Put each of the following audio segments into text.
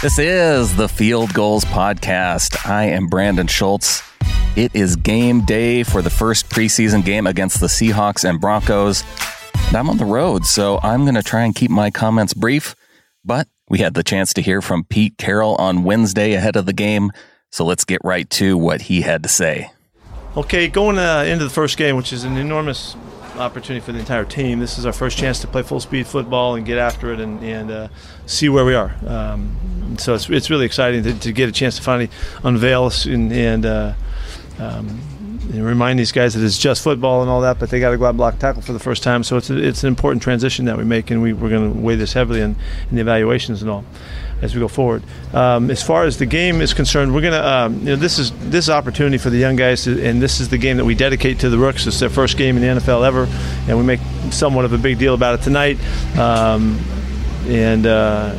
This is the Field Gulls Podcast. I am Brandon Schultz. It is game day for the first preseason game against the Seahawks and Broncos. And I'm on the road, so I'm going to try and keep my comments brief. But we had the chance to hear from Pete Carroll on Wednesday ahead of the game, so let's get right to what he had to say. Okay, going uh, into the first game, which is an enormous opportunity for the entire team. This is our first chance to play full speed football and get after it and, and uh, see where we are. Um, so it's, it's really exciting to, to, get a chance to finally unveil us and, and, uh, um, and, remind these guys that it's just football and all that, but they got to go out and block tackle for the first time. So it's, a, it's an important transition that we make, and we, we're going to weigh this heavily in, in the evaluations and all as we go forward. Um, as far as the game is concerned, we're gonna um, you know this is this opportunity for the young guys, to, and this is the game that we dedicate to the rooks. It's their first game in the NFL ever, and we make somewhat of a big deal about it tonight. Um, and uh,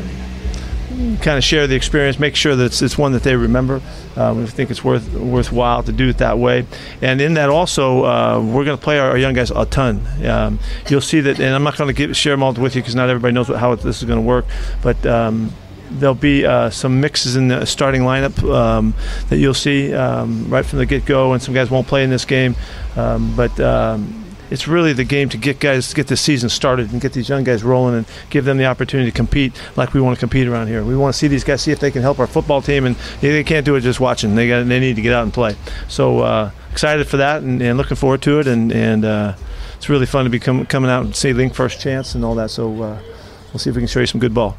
kind of share the experience, make sure that it's, it's one that they remember. Um, we think it's worth worthwhile to do it that way. And in that also, uh, we're going to play our, our, young guys a ton. Um, you'll see that, and I'm not going to share them all with you because not everybody knows what, how this is going to work. But um, there'll be uh, some mixes in the starting lineup um, that you'll see um, right from the get-go, and some guys won't play in this game. Um, but um, it's really the game to get guys to get the season started and get these young guys rolling and give them the opportunity to compete like we want to compete around here. We want to see these guys see if they can help our football team, and they can't do it just watching. They got they need to get out and play. So uh, excited for that and, and, looking forward to it, and and uh, it's really fun to be com- coming out and see Link first chance and all that. So uh, we'll see if we can show you some good ball.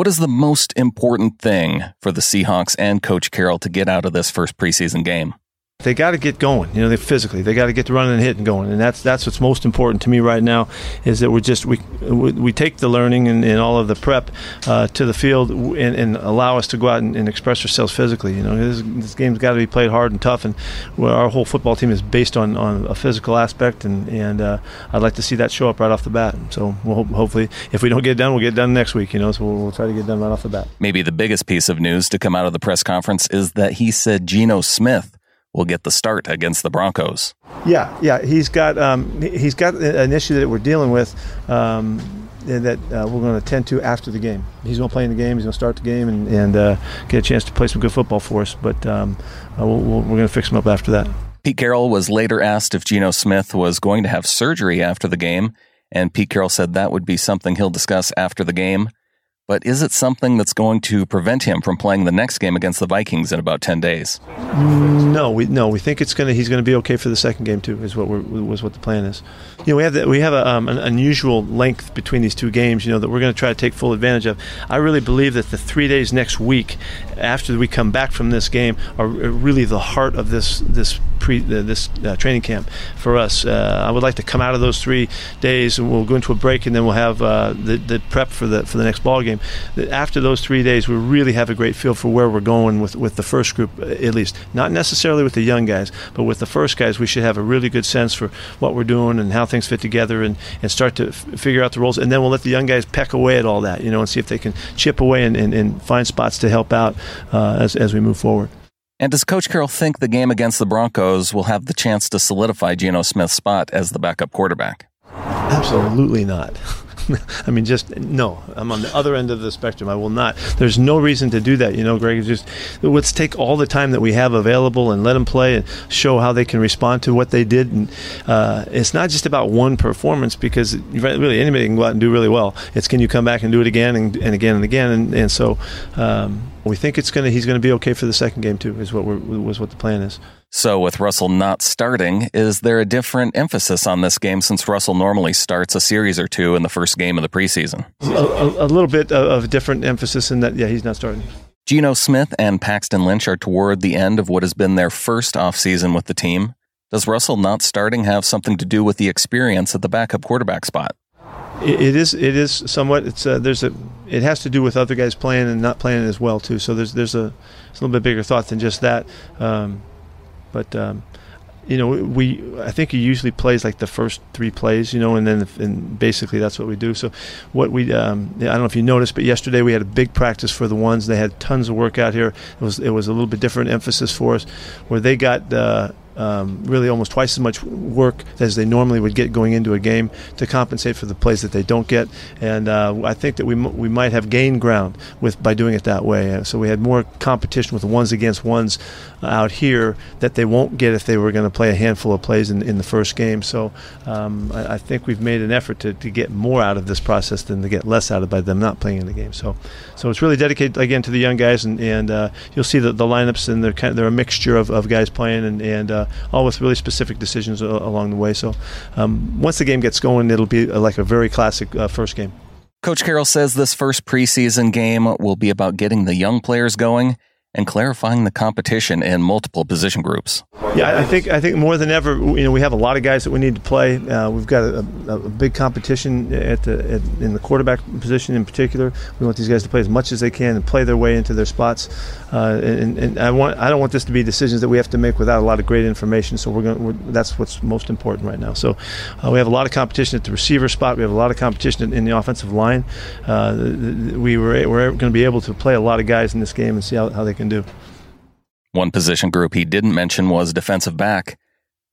What is the most important thing for the Seahawks and Coach Carroll to get out of this first preseason game? They got to get going, you know, they physically. They got to get the running and hitting going, and that's that's what's most important to me right now. Is that we're just we we take the learning and, and all of the prep uh, to the field and, and, allow us to go out and, and express ourselves physically. You know, this, this game's got to be played hard and tough, and our whole football team is based on, on a physical aspect, and and uh, I'd like to see that show up right off the bat. So we'll hope, hopefully, if we don't get done, we'll get done next week. You know, so we'll, we'll try to get done right off the bat. Maybe the biggest piece of news to come out of the press conference is that he said Geno Smith will get the start against the Broncos. Yeah, yeah, he's got um, he's got an issue that we're dealing with. Um, that uh, we're going to attend to after the game. He's going to play in the game. He's going to start the game and, and uh, get a chance to play some good football for us. But um, uh, we we are going to fix him up after that. Pete Carroll was later asked if Geno Smith was going to have surgery after the game, and Pete Carroll said that would be something he'll discuss after the game. But is it something that's going to prevent him from playing the next game against the Vikings in about ten days? No, we no, we think it's going to he's going to be okay for the second game too. Is what we're, was what the plan is. You know, we have the, we have a, um, an unusual length between these two games. You know that we're going to try to take full advantage of. I really believe that the three days next week after we come back from this game are really the heart of this this pre uh, this uh, training camp for us. Uh, I would like to come out of those three days and we'll go into a break and then we'll have uh, the the prep for the for the next ball game after those three days, we really have a great feel for where we're going with, with the first group, uh, at least. Not necessarily with the young guys, but with the first guys, we should have a really good sense for what we're doing and how things fit together and, and start to f- figure out the roles. And then we'll let the young guys peck away at all that, you know, and see if they can chip away and, and, and find spots to help out uh, as, as we move forward. And does Coach Carroll think the game against the Broncos will have the chance to solidify Geno Smith's spot as the backup quarterback? Absolutely not. I mean, just no. I'm on the other end of the spectrum. I will not. There's no reason to do that. You know, Greg. Just let's take all the time that we have available and let them play and show how they can respond to what they did. And uh, it's not just about one performance because really anybody can go out and do really well. It's can you come back and do it again and, and again and again. And, and so um, we think it's gonna. He's gonna be okay for the second game too. Is what was what the plan is. So, with Russell not starting, is there a different emphasis on this game since Russell normally starts a series or two in the first game of the preseason? A, a, a little bit of different emphasis in that, yeah, he's not starting. Geno Smith and Paxton Lynch are toward the end of what has been their first offseason with the team. Does Russell not starting have something to do with the experience at the backup quarterback spot? it is it is somewhat it's uh, there's a it has to do with other guys playing and not playing as well too so there's there's a it's a little bit bigger thought than just that um, but um, you know, we I think he usually plays like the first three plays, you know, and then and basically that's what we do. So, what we um, I don't know if you noticed, but yesterday we had a big practice for the ones. They had tons of work out here. It was it was a little bit different emphasis for us, where they got. Uh, um, really almost twice as much work as they normally would get going into a game to compensate for the plays that they don't get. And uh, I think that we m- we might have gained ground with by doing it that way. Uh, so we had more competition with ones against ones out here that they won't get if they were going to play a handful of plays in, in the first game. So um, I, I, think we've made an effort to, to get more out of this process than to get less out of by them not playing in the game. So so it's really dedicated again to the young guys, and, and uh, you'll see the, the lineups and they're kind of, they're a mixture of, of guys playing and, and uh, all with really specific decisions along the way. So um, once the game gets going, it'll be like a very classic uh, first game. Coach Carroll says this first preseason game will be about getting the young players going and clarifying the competition in multiple position groups. Yeah, I think I think more than ever, you know, we have a lot of guys that we need to play. Uh, we've got a, a, big competition at the at, in the quarterback position in particular. We want these guys to play as much as they can and play their way into their spots. Uh, and, and, I want I don't want this to be decisions that we have to make without a lot of great information. So we're going that's what's most important right now. So uh, we have a lot of competition at the receiver spot. We have a lot of competition in, the offensive line. Uh, we were we're going to be able to play a lot of guys in this game and see how, how they can do. One position group he didn't mention was defensive back.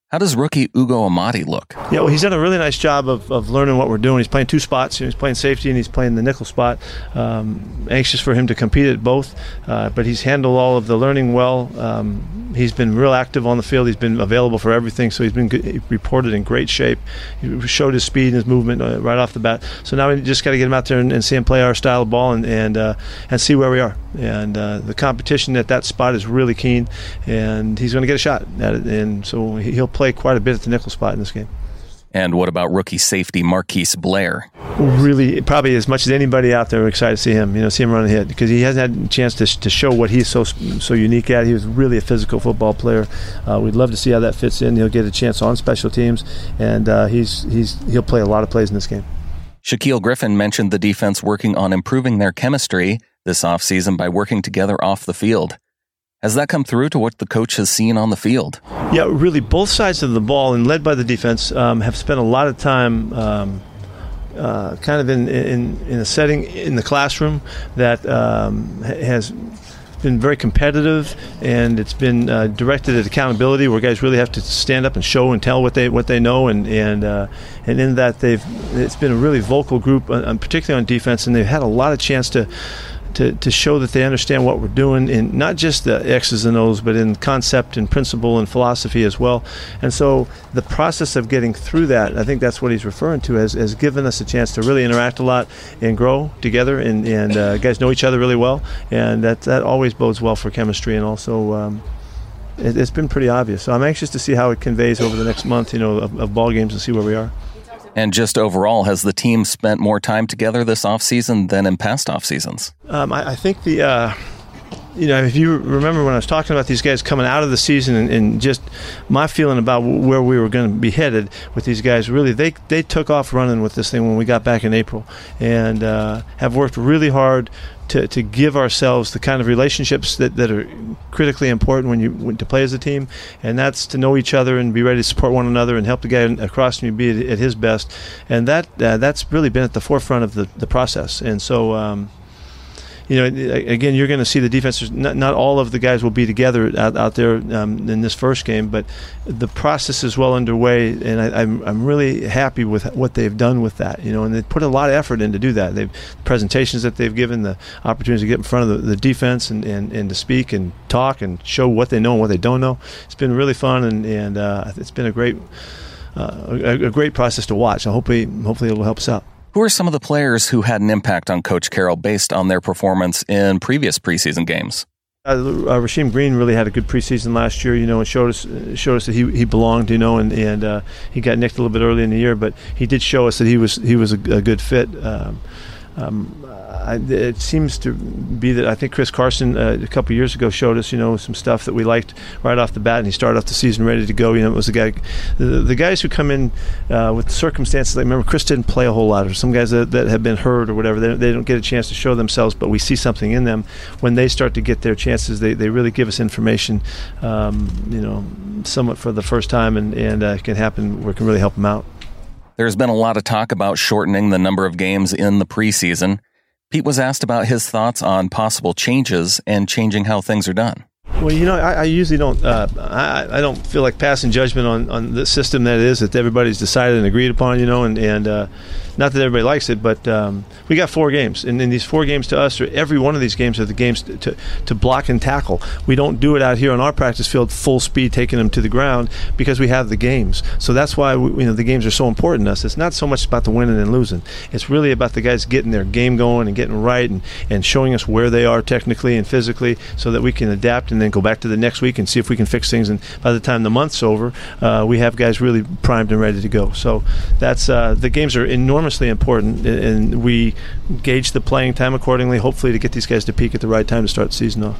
How does rookie Ugo Amadi look? Yeah, well, he's done a really nice job of, of learning what we're doing. He's playing two spots. He's playing safety and he's playing the nickel spot. Um, anxious for him to compete at both, uh, but he's handled all of the learning well. Um, he's been real active on the field. He's been available for everything, so he's been good, reported in great shape. He showed his speed and his movement uh, right off the bat. So now we just got to get him out there and, and, see him play our style of ball and and, uh, and see where we are. And uh, the competition at that spot is really keen, and he's going to get a shot at it. And so he'll play quite a bit at the nickel spot in this game. And what about rookie safety Marquise Blair? Really, probably as much as anybody out there, we're excited to see him. You know, see him run ahead because he hasn't had a chance to, to show what he's so so unique at. He was really a physical football player. Uh, we'd love to see how that fits in. He'll get a chance on special teams, and uh, he's he's he'll play a lot of plays in this game. Shaquill Griffin mentioned the defense working on improving their chemistry this offseason by working together off the field. Has that come through to what the coach has seen on the field? Yeah, really, both sides of the ball and led by the defense um, have spent a lot of time. Um, uh, kind of in, in, in a setting in the classroom that um, has been very competitive and it's been uh, directed at accountability where guys really have to stand up and show and tell what they what they know and and uh, and in that they've it's been a really vocal group uh, particularly on defense and they've had a lot of chance to to, to show that they understand what we're doing in not just the X's and O's, but in concept and principle and philosophy as well. And so the process of getting through that, I think that's what he's referring to, has, has given us a chance to really interact a lot and grow together. And, and uh, guys know each other really well, and that, that always bodes well for chemistry and also. Um, it, has been pretty obvious. So I'm anxious to see how it conveys over the next month, you know, of, of ball games and see where we are. And just overall, has the team spent more time together this offseason than in past off seasons? Um, I, I, think the. Uh, you know, if you remember when I was talking about these guys coming out of the season and, and just my feeling about where we were going to be headed with these guys, really, they they took off running with this thing when we got back in April, and uh, have worked really hard to, to give ourselves the kind of relationships that, that are critically important when you when, to play as a team, and that's to know each other and be ready to support one another and help the guy across from you be at, at his best, and that uh, that's really been at the forefront of the, the process, and so. Um, you know, again, you're going to see the defenses. Not, not, all of the guys will be together out, out there um, in this first game, but the process is well underway, and I, am I'm, I'm really happy with what they've done with that. You know, and they put a lot of effort in to do that. They've presentations that they've given, the opportunities to get in front of the, the defense and, and, and to speak and talk and show what they know and what they don't know. It's been really fun, and and uh, it's been a great. Uh, a, a, great process to watch. So hopefully, hopefully it'll help us out. Who are some of the players who had an impact on Coach Carroll based on their performance in previous preseason games? Uh, uh, Rasheem Green really had a good preseason last year, you know, and showed us showed us that he, he belonged, you know, and and uh, he got nicked a little bit early in the year, but he did show us that he was he was a, a good fit. Um, um, I, it seems to be that I think Chris Carson uh, a couple years ago showed us, you know, some stuff that we liked right off the bat, and he started off the season ready to go. You know, it was the guy, the, the guys who come in uh, with circumstances. Like remember, Chris didn't play a whole lot, or some guys that, that have been hurt or whatever. They, they don't get a chance to show themselves, but we see something in them when they start to get their chances. They, they really give us information, um, you know, somewhat for the first time, and and uh, can happen where it can really help them out. There's been a lot of talk about shortening the number of games in the preseason. Pete was asked about his thoughts on possible changes and changing how things are done. Well, you know, I, I usually don't. Uh, I, I don't feel like passing judgment on, on the system that is that everybody's decided and agreed upon. You know, and and uh, not that everybody likes it, but um, we got four games, and, in these four games to us, are, every one of these games are the games to, to, to block and tackle. We don't do it out here on our practice field full speed, taking them to the ground because we have the games. So that's why we, you know the games are so important to us. It's not so much about the winning and losing. It's really about the guys getting their game going and getting right and, and showing us where they are technically and physically, so that we can adapt and then go back to the next week and see if we can fix things. And by the time the month's over, uh, we have guys really primed and ready to go. So that's uh, the games are enormously important, and we gauge the playing time accordingly. Hopefully, to get these guys to peak at the right time to start the season off.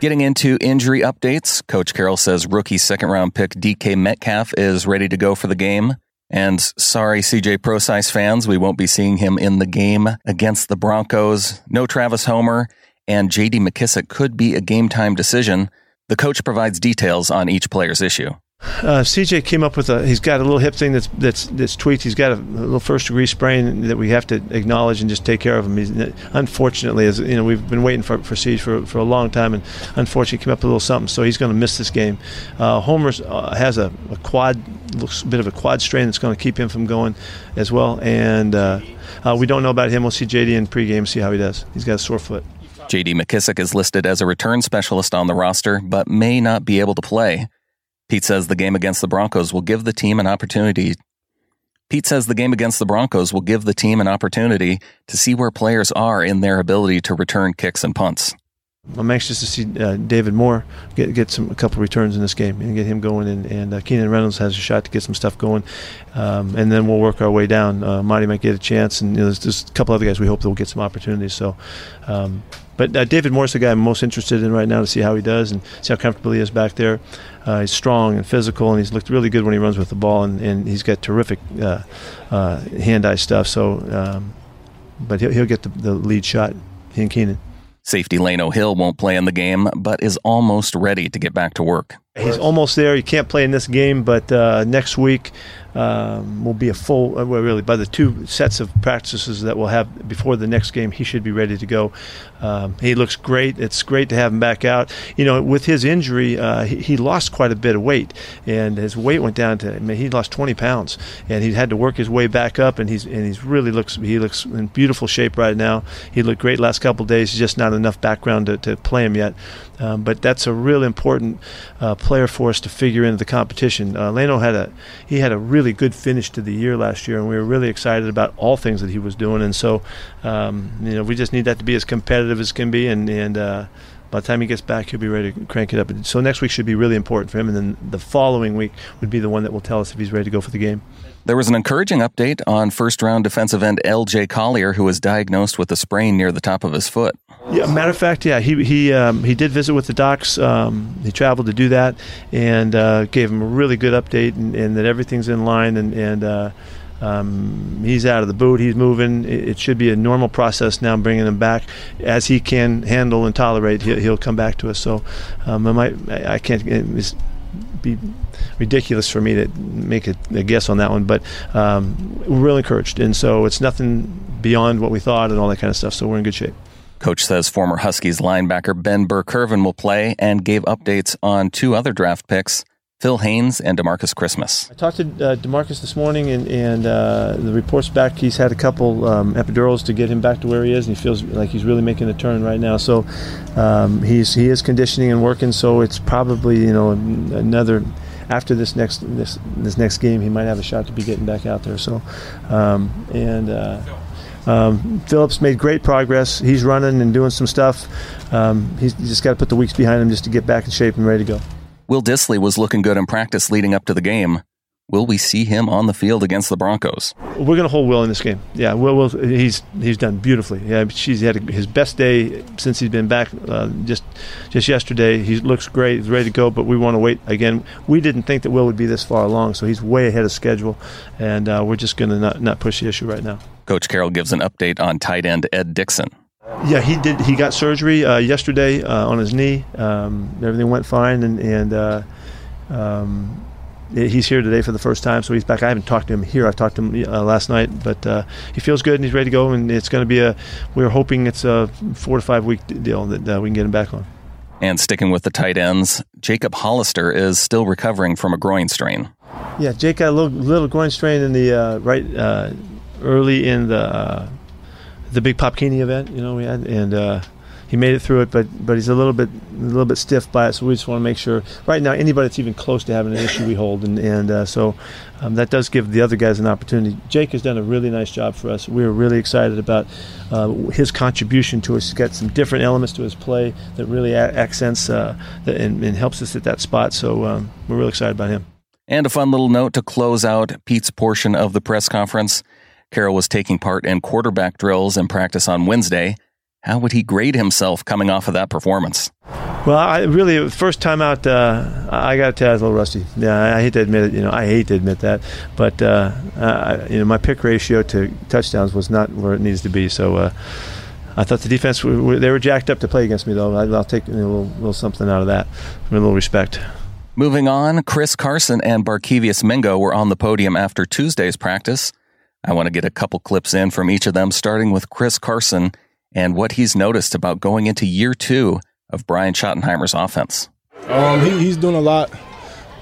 Getting into injury updates, Coach Carroll says rookie second round pick DK Metcalf is ready to go for the game. And sorry, CJ Prosise fans, we won't be seeing him in the game against the Broncos. No Travis Homer, and JD McKissick could be a game time decision. The coach provides details on each player's issue. Uh, CJ came up with a. He's got a little hip thing that's that's that's tweaked. He's got a, a little first degree sprain that we have to acknowledge and just take care of him. He's, unfortunately, as you know, we've been waiting for for CJ for, for a long time, and unfortunately, came up with a little something. So he's going to miss this game. Uh, Homer uh, has a, a quad, looks a bit of a quad strain that's going to keep him from going as well. And uh, uh, we don't know about him. We'll see JD in pregame, see how he does. He's got a sore foot. JD McKissick is listed as a return specialist on the roster, but may not be able to play. Pete says the game against the Broncos will give the team an opportunity. Pete says the game against the Broncos will give the team an opportunity to see where players are in their ability to return kicks and punts. I'm anxious to see uh, David Moore get get some a couple returns in this game and get him going. And, and uh, Keenan Reynolds has a shot to get some stuff going, um, and then we'll work our way down. Uh, Marty might get a chance, and you know, there's, there's, a couple other guys we hope that will get some opportunities. So, um, but uh, David Moore's the guy I'm most interested in right now to see how he does and see how comfortable he is back there. Uh, he's strong and physical, and he's looked really good when he runs with the ball, and, and he's got terrific uh, uh, hand-eye stuff. So, um, but he'll, he'll get the, the lead shot. He and Keenan. Safety Lano Hill won't play in the game, but is almost ready to get back to work. He's almost there. He can't play in this game, but uh, next week um, will be a full. Uh, well, really, by the two sets of practices that we'll have before the next game, he should be ready to go. Um, he looks great. It's great to have him back out. You know, with his injury, uh, he, he, lost quite a bit of weight, and his weight went down to. I mean, he lost 20 pounds, and he had to work his way back up. And he's and he's really looks. He looks in beautiful shape right now. He looked great last couple days. Just not enough background to, to play him yet. Um, but that's a real important uh, player for us to figure into the competition. Uh, Lano had a he had a really good finish to the year last year, and we were really excited about all things that he was doing. And so, um, you know, we just need that to be as competitive as can be, and and. Uh, by the time he gets back, he'll be ready to crank it up. So next week should be really important for him, and then the following week would be the one that will tell us if he's ready to go for the game. There was an encouraging update on first round defensive end L.J. Collier, who was diagnosed with a sprain near the top of his foot. Yeah, matter of fact, yeah, he he um, he did visit with the docs. Um, he traveled to do that, and uh, gave him a really good update, and, and that everything's in line, and and. Uh, um, he's out of the boot. He's moving. It, should be a normal process now, bringing him back as he can handle and tolerate. He'll, he'll come back to us. So um, I might. I, can't be ridiculous for me to make a, a guess on that one, but um, we're real encouraged, and so it's nothing beyond what we thought and all that kind of stuff. So we're in good shape. Coach says former Huskies linebacker Ben Burr-Kirven will play and gave updates on two other draft picks. Phil Haynes and Demarcus Christmas. I talked to uh, Demarcus this morning, and, and uh, the reports back he's had a couple um, epidurals to get him back to where he is, and he feels like he's really making a turn right now. So um, he's he is conditioning and working. So it's probably you know another after this next this this next game, he might have a shot to be getting back out there. So um, and. Uh, um, Phillips made great progress. He's running and doing some stuff. Um, he's just got to put the weeks behind him just to get back in shape and ready to go. Will Dissly was looking good in practice leading up to the game. Will we see him on the field against the Broncos? We're going to hold Will in this game. Yeah, Will, Will he's he's done beautifully. Yeah, she's had his best day since he's been back. Uh, just just yesterday, he looks great. He's ready to go. But we want to wait again. We didn't think that Will would be this far along, so he's way ahead of schedule, and uh, we're just going to not not push the issue right now. Coach Carroll gives an update on tight end Ed Dickson. Yeah, he did. He got surgery uh, yesterday uh, on his knee. Um, everything went fine, and, and uh, um, he's here today for the first time, so he's back. I haven't talked to him here. I talked to him uh, last night, but uh, he feels good and he's ready to go. And it's going to be a. We're hoping it's a four to five week deal that we can get him back on. And sticking with the tight ends, Jacob Hollister is still recovering from a groin strain. Yeah, Jake got a little, little groin strain in the uh, right uh, early in the uh, the big Popkini event. You know, we had and uh, he made it through it, but but he's a little bit a little bit stiff by it. So we just want to make sure. Right now, anybody that's even close to having an issue, we hold, and and uh, so um, that does give the other guys an opportunity. Jake has done a really nice job for us. We're really excited about uh, his contribution to us. He's got some different elements to his play that really accents uh, and, and, helps us at that spot. So um, we're really excited about him. And a fun little note to close out Pete's portion of the press conference. Carroll was taking part in quarterback drills and practice on Wednesday. How would he grade himself coming off of that performance? Well, I really first time out, uh, I got to tell you, I was a little rusty. Yeah, I hate to admit it. You know, I hate to admit that, but uh, I, you know, my pick ratio to touchdowns was not where it needs to be. So. Uh, I thought the defense they were jacked up to play against me, though. I'll take a little, little something out of that, a little respect. Moving on, Chris Carson and Barkevious Mingo were on the podium after Tuesday's practice. I want to get a couple clips in from each of them, starting with Chris Carson and what he's noticed about going into year two of Brian Schottenheimer's offense. Um, he, he's doing a lot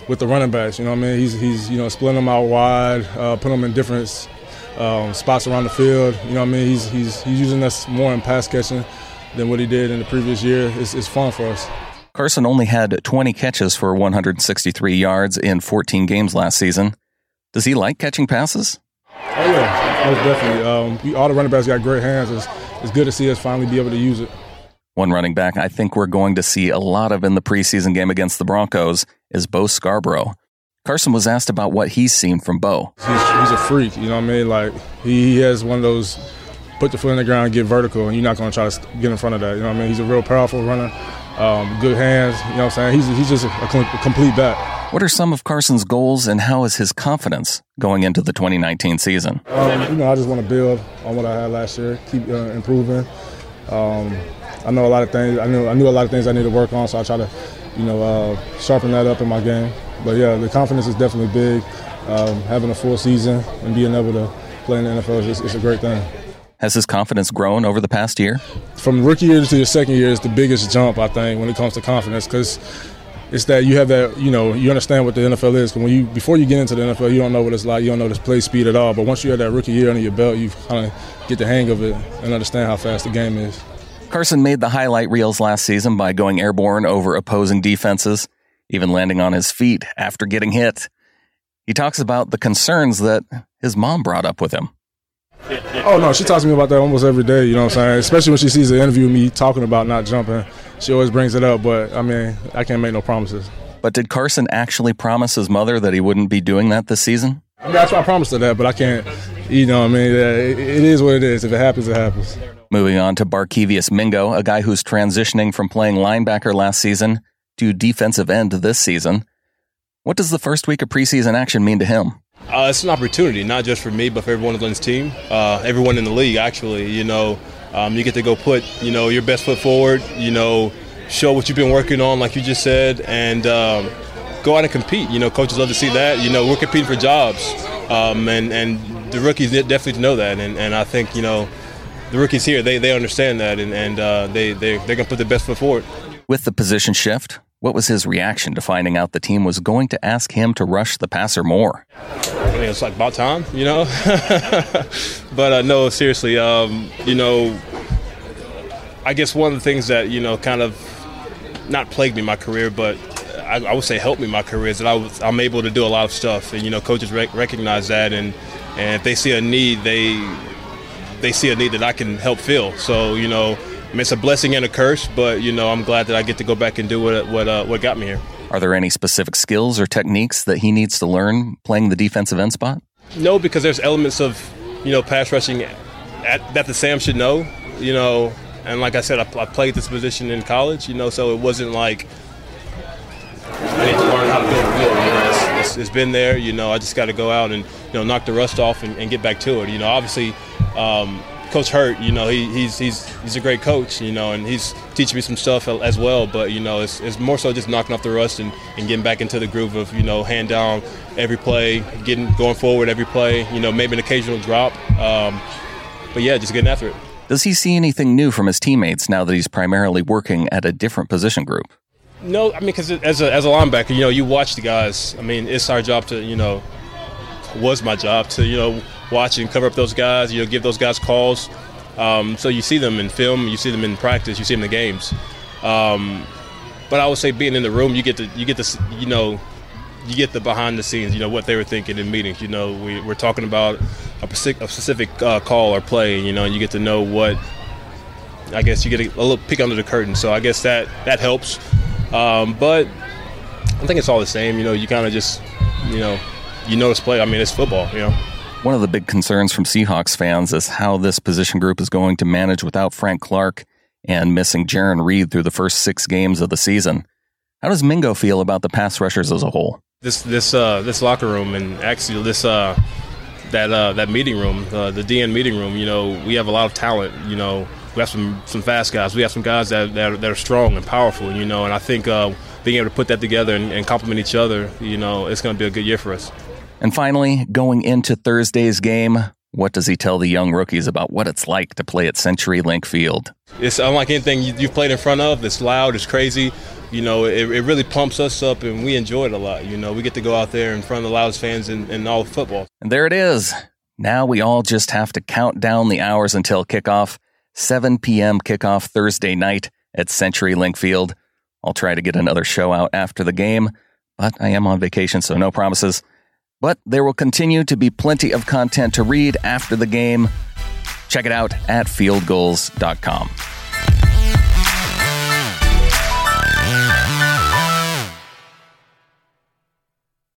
with the running backs. You know what I mean? He's, he's you know splitting them out wide, uh, putting them in different um, spots around the field. You know what I mean? He's, he's, he's using us more in pass catching than what he did in the previous year. It's, it's fun for us. Carson only had 20 catches for 163 yards in 14 games last season. Does he like catching passes? Oh yeah, most definitely. Um, we, all the running backs got great hands. It's, it's good to see us finally be able to use it. One running back I think we're going to see a lot of in the preseason game against the Broncos is Bo Scarborough. Carson was asked about what he's seen from Bo. He's, he's, a freak, you know what I mean? Like, he, he has one of those put the foot in the ground, get vertical, and you're not going to try to get in front of that. You know what I mean? He's a real powerful runner, um, good hands. You know what I'm saying? He's, he's just a, a complete back. What are some of Carson's goals, and how is his confidence going into the 2019 season? Um, you know, I just want to build on what I had last year, keep uh, improving. Um, I know a lot of things. I knew I knew a lot of things I need to work on, so I try to, you know, uh, sharpen that up in my game. But yeah, the confidence is definitely big. Um, having a full season and being able to play in the NFL is it's a great thing. Has his confidence grown over the past year? From rookie year to your second year is the biggest jump, I think, when it comes to confidence, because it's that you have that, you know, you understand what the NFL is. But when you before you get into the NFL, you don't know what it's like. You don't know this play speed at all. But once you have that rookie year under your belt, you kind of get the hang of it and understand how fast the game is. Carson made the highlight reels last season by going airborne over opposing defenses, even landing on his feet after getting hit. He talks about the concerns that his mom brought up with him. Oh no, she talks to me about that almost every day. You know what I'm saying? Especially when she sees the interview of me talking about not jumping, she always brings it up. But I mean, I can't make no promises. But did Carson actually promise his mother that he wouldn't be doing that this season? I mean, that's why I promised her that, but I can't. You know, I mean, it, it is what it is. If it happens, it happens. Moving on to Barkevious Mingo, a guy who's transitioning from playing linebacker last season to defensive end this season. What does the first week of preseason action mean to him? Uh, it's an opportunity, not just for me, but for everyone on this team, uh, everyone in the league. Actually, you know, um, you get to go put you know your best foot forward. You know, show what you've been working on, like you just said, and um, go out and compete. You know, coaches love to see that. You know, we're competing for jobs, um, and and the rookies definitely know that. And, and I think you know, the rookies here they, they understand that, and and uh, they they they're gonna put their best foot forward. With the position shift, what was his reaction to finding out the team was going to ask him to rush the passer more? I mean, it's like about time, you know. but uh, no, seriously, um, you know, I guess one of the things that you know kind of not plagued me my career, but I, I would say helped me my career is that I was, I'm able to do a lot of stuff, and you know, coaches rec- recognize that, and and if they see a need, they they see a need that I can help fill. So you know I mean, it's a blessing and a curse, but you know, I'm glad that I get to go back and do what what uh, what got me here. Are there any specific skills or techniques that he needs to learn playing the defensive end spot? No, because there's elements of you know pass rushing at, that the Sam should know. You know, and like I said, I, I played this position in college. You know, so it wasn't like I need to learn how to build a field. You know, it's, it's, it's been there. You know, I just got to go out and you know knock the rust off and, and get back to it. You know, obviously. Um, Coach Hurtt, you know, he, he's he's he's a great coach, you know, and he's teaching me some stuff as well. But you know, it's, it's more so just knocking off the rust and, and getting back into the groove of you know hand down every play, getting going forward every play. You know, maybe an occasional drop, um, but yeah, just getting after it. Does he see anything new from his teammates now that he's primarily working at a different position group? No, I mean, because as a, as a linebacker, you know, you watch the guys. I mean, it's our job to, you know, was my job to, you know, watch and cover up those guys, you know, give those guys calls. Um, so you see them in film, you see them in practice, you see them in the games. Um, but I would say being in the room, you get to, you get to, you know, you get the behind the scenes, you know, what they were thinking in meetings. You know, we, we're talking about a specific, a specific uh, call or play, you know, and you get to know what, I guess you get a, a little peek under the curtain. So I guess that, that helps. Um, but I think it's all the same. You know, you kind of just, you know, you notice play. I mean, it's football, you know. One of the big concerns from Seahawks fans is how this position group is going to manage without Frank Clark and missing Jarran Reed through the first six games of the season. How does Mingo feel about the pass rushers as a whole? This this uh, this locker room and actually this uh, that uh, that meeting room, uh, the DN meeting room. You know, we have a lot of talent. You know, we have some some fast guys. We have some guys that that are, that are strong and powerful. You know, and I think uh, being able to put that together and, and complement each other, you know, it's going to be a good year for us. And finally, going into Thursday's game, what does he tell the young rookies about what it's like to play at CenturyLink Field? It's unlike anything you've played in front of. It's loud, it's crazy. You know, it, it really pumps us up, and we enjoy it a lot. You know, we get to go out there in front of the loudest fans in, in all of football. And there it is. Now we all just have to count down the hours until kickoff. 7 p.m. kickoff Thursday night at CenturyLink Field. I'll try to get another show out after the game, but I am on vacation, so no promises. But there will continue to be plenty of content to read after the game. Check it out at fieldgulls.com.